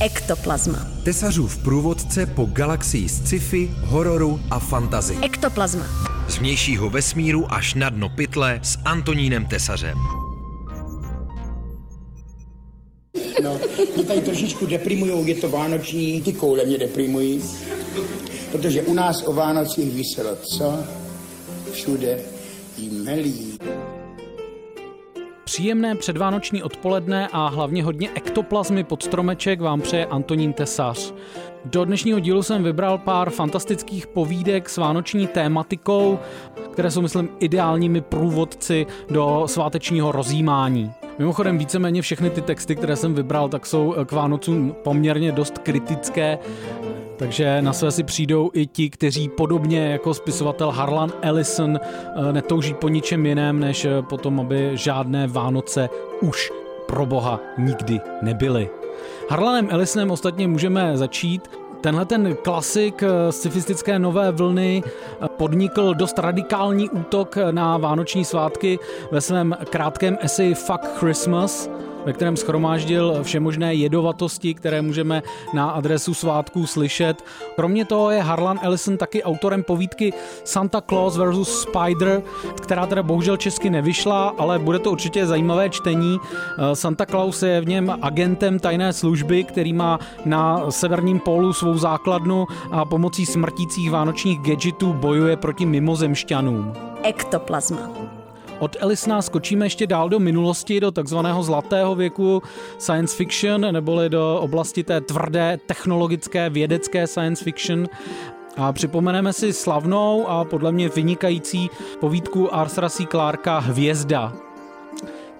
Ektoplazma. Tesařův průvodce po galaxii sci-fi, hororu a fantazy. Ektoplazma. Z vnějšího vesmíru až na dno pytle s Antonínem Tesařem. No, mě tady trošičku deprimujou, je to vánoční, ty koule mě deprimují, protože u nás o Vánocích vyselo co? Všude jmelí. Příjemné předvánoční odpoledne a hlavně hodně ektoplazmy pod stromeček vám přeje Antonín Tesař. Do dnešního dílu jsem vybral pár fantastických povídek s vánoční tématikou, které jsou, myslím, ideálními průvodci do svátečního rozjímání. Mimochodem víceméně všechny ty texty, které jsem vybral, tak jsou k Vánocům poměrně dost kritické, takže na své si přijdou i ti, kteří podobně jako spisovatel Harlan Ellison eh, netouží po ničem jiném, než eh, potom, aby žádné Vánoce už pro boha nikdy nebyly. Harlanem Ellisonem ostatně můžeme začít. Tenhle ten klasik eh, scifistické nové vlny podnikl dost radikální útok na vánoční svátky ve svém krátkém eseji Fuck Christmas – ve kterém schromáždil všemožné jedovatosti, které můžeme na adresu svátků slyšet. Kromě toho je Harlan Ellison taky autorem povídky Santa Claus vs. Spider, která teda bohužel česky nevyšla, ale bude to určitě zajímavé čtení. Eh, Santa Claus je v něm agentem tajné služby, který má na severním pólu svou základnu a pomocí smrtících vánočních gadgetů bojuje proti mimozemšťanům. Ektoplazma. Od Ellisona skočíme ještě dál do minulosti, do takzvaného zlatého věku science fiction, neboli do oblasti té tvrdé technologické vědecké science fiction. A připomeneme si slavnou a podle mě vynikající povídku Arthura C. Clarka Hvězda.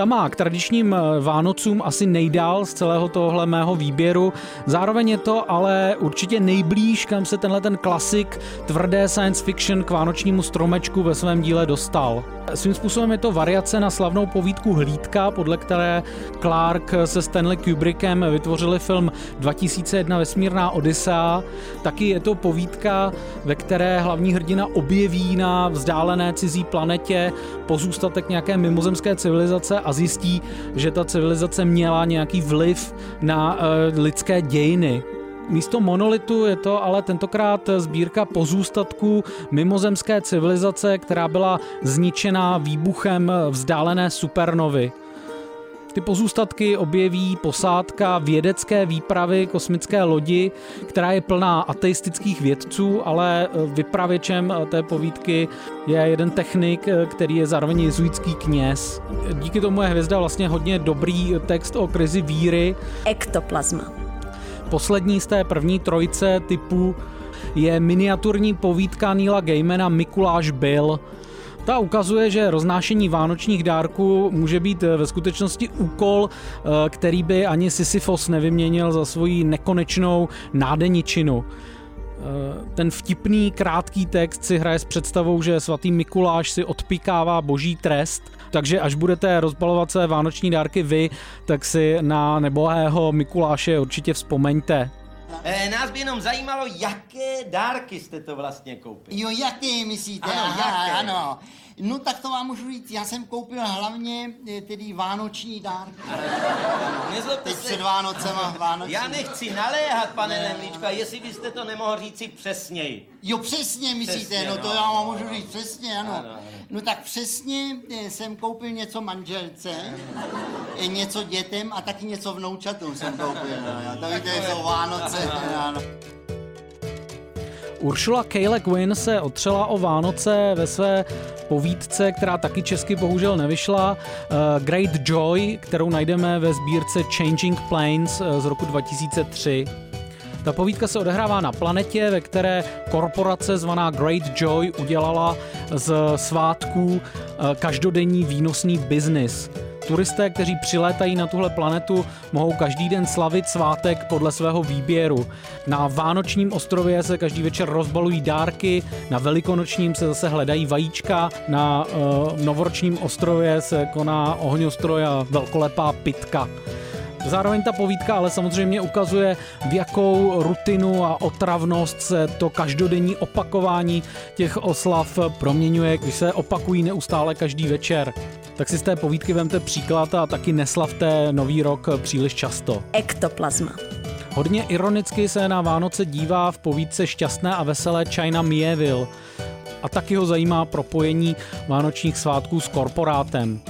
Ta má k tradičním eh, Vánocům asi nejdál z celého tohle mého výběru. Zároveň je to ale určitě nejblíž, kam se tenhle ten klasik tvrdé science fiction k vánočnímu stromečku ve svém díle dostal. Svým způsobem je to variace na slavnou povídku Hlídka, podle které Clark se Stanley Kubrickem vytvořili film 2001 Vesmírná Odyssea. Taky je to povídka, ve které hlavní hrdina objeví na vzdálené cizí planetě pozůstatek nějaké mimozemské civilizace a zjistí, že ta civilizace měla nějaký vliv na uh, lidské dějiny. Místo monolitu je to ale tentokrát sbírka pozůstatků mimozemské civilizace, která byla zničena výbuchem vzdálené supernovy. Ty pozůstatky objeví posádka vědecké výpravy kosmické lodi, která je plná ateistických vědců, ale vypravěčem té povídky je jeden technik, který je zároveň jezuitský kněz. Díky tomu je hvězda vlastně hodně dobrý text o krizi víry. Ektoplazma. Poslední z té první trojce typu je miniaturní povídka Neila Gaimana Mikuláš Bill. Ta ukazuje, že roznášení vánočních dárků může být ve skutečnosti úkol, eh, který by ani Sisyfos nevyměnil za svoji nekonečnou nádeničinu. Eh, ten vtipný, krátký text si hraje s představou, že svatý Mikuláš si odpikává boží trest, takže až budete rozbalovat své vánoční dárky vy, tak si na nebohého Mikuláše určitě vzpomeňte. E, nás by jenom zajímalo, jaké dárky jste to vlastně koupili. Jo, jaké myslíte? Ano, Aha, jaké? ano. No tak to vám můžu říct, já jsem koupil hlavně eh, tedy vánoční dárky. Nezlobte Teď se, před Vánocema, Vánoční. já nechci naléhat, pane Nemlíčko, a jestli byste to nemohl říci přesněji. Jo, přesně myslíte, Přesně, no to no. já vám můžu říct přesně, ano. Ano, ano. No tak přesně eh, jsem koupil něco manželce, eh, něco dětem a taky něco vnoučatům jsem koupil. No, to víte, jsou Vánoce. Ano. Uršula K. Guin se otřela o Vánoce ve své povídce, která taky česky bohužel nevyšla, eh, Great Joy, kterou najdeme ve sbírce Changing Planes eh, z roku 2003. Ta povídka se odehrává na planetě, ve které korporace zvaná Great Joy udělala z svátků eh, každodenní výnosný biznis. Turisté, kteří přilétají na tuhle planetu, mohou každý den slavit svátek podle svého výběru. Na Vánočním ostrově se každý večer rozbalují dárky, na Velikonočním se zase hledají vajíčka, na uh, Novoročním ostrově se koná ohňostroj a velkolepá pitka. Zároveň ta povídka ale samozřejmě ukazuje, v jakou rutinu a otravnost se to každodenní opakování těch oslav proměňuje, když se opakují neustále každý večer. Tak si z té povídky vemte příklad a taky neslavte nový rok příliš často. Ektoplazma. Hodně ironicky se na Vánoce dívá v povídce Šťastné a veselé China Mieville a taky ho zajímá propojení vánočních svátků s korporátem.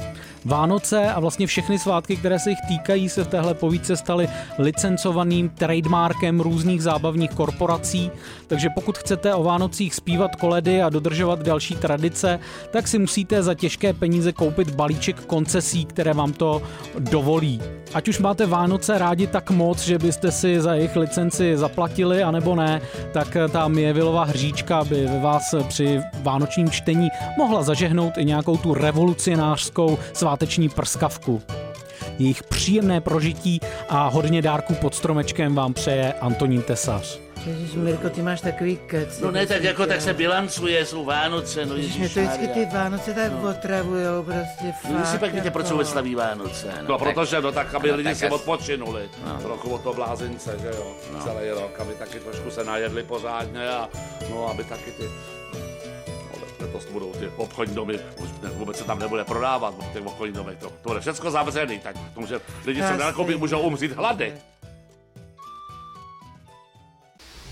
Vánoce a vlastně všechny svátky, které se jich týkají, se v téhle povídce staly licencovaným trademarkem různých zábavních korporací, takže pokud chcete o Vánocích zpívat koledy a dodržovat další tradice, tak si musíte za těžké peníze koupit balíček koncesí, které vám to dovolí. Ať už máte Vánoce rádi tak moc, že byste si za jejich licenci zaplatili, anebo ne, tak ta Mievilová hříčka by ve vás při vánočním čtení mohla zažehnout i nějakou tu revolucionářskou sváteční prskavku. Jejich příjemné prožití a hodně dárků pod stromečkem vám přeje Antonín Tesař. Mirko, ty máš takový kec. No ne, tak jako tak se bilancuje, jsou Vánoce, no Ježíš, mě Ježíš to vždycky ty Vánoce tak no. otravujou, prostě fakt. Vy si pak víte, proč se vůbec slaví Vánoce. No, tak- protože, no tak, aby no, lidi tak si as- odpočinuli. No. Trochu od toho blázince, že jo, No. celý rok, aby taky trošku se najedli pořádně a no, aby taky ty no, letos budou ty obchodní domy, vůbec se tam nebude prodávat v těch obchodních domech, to, to bude všechno zavřený, tak tomu, že lidi se nenakoupit, můžou umřít hlady.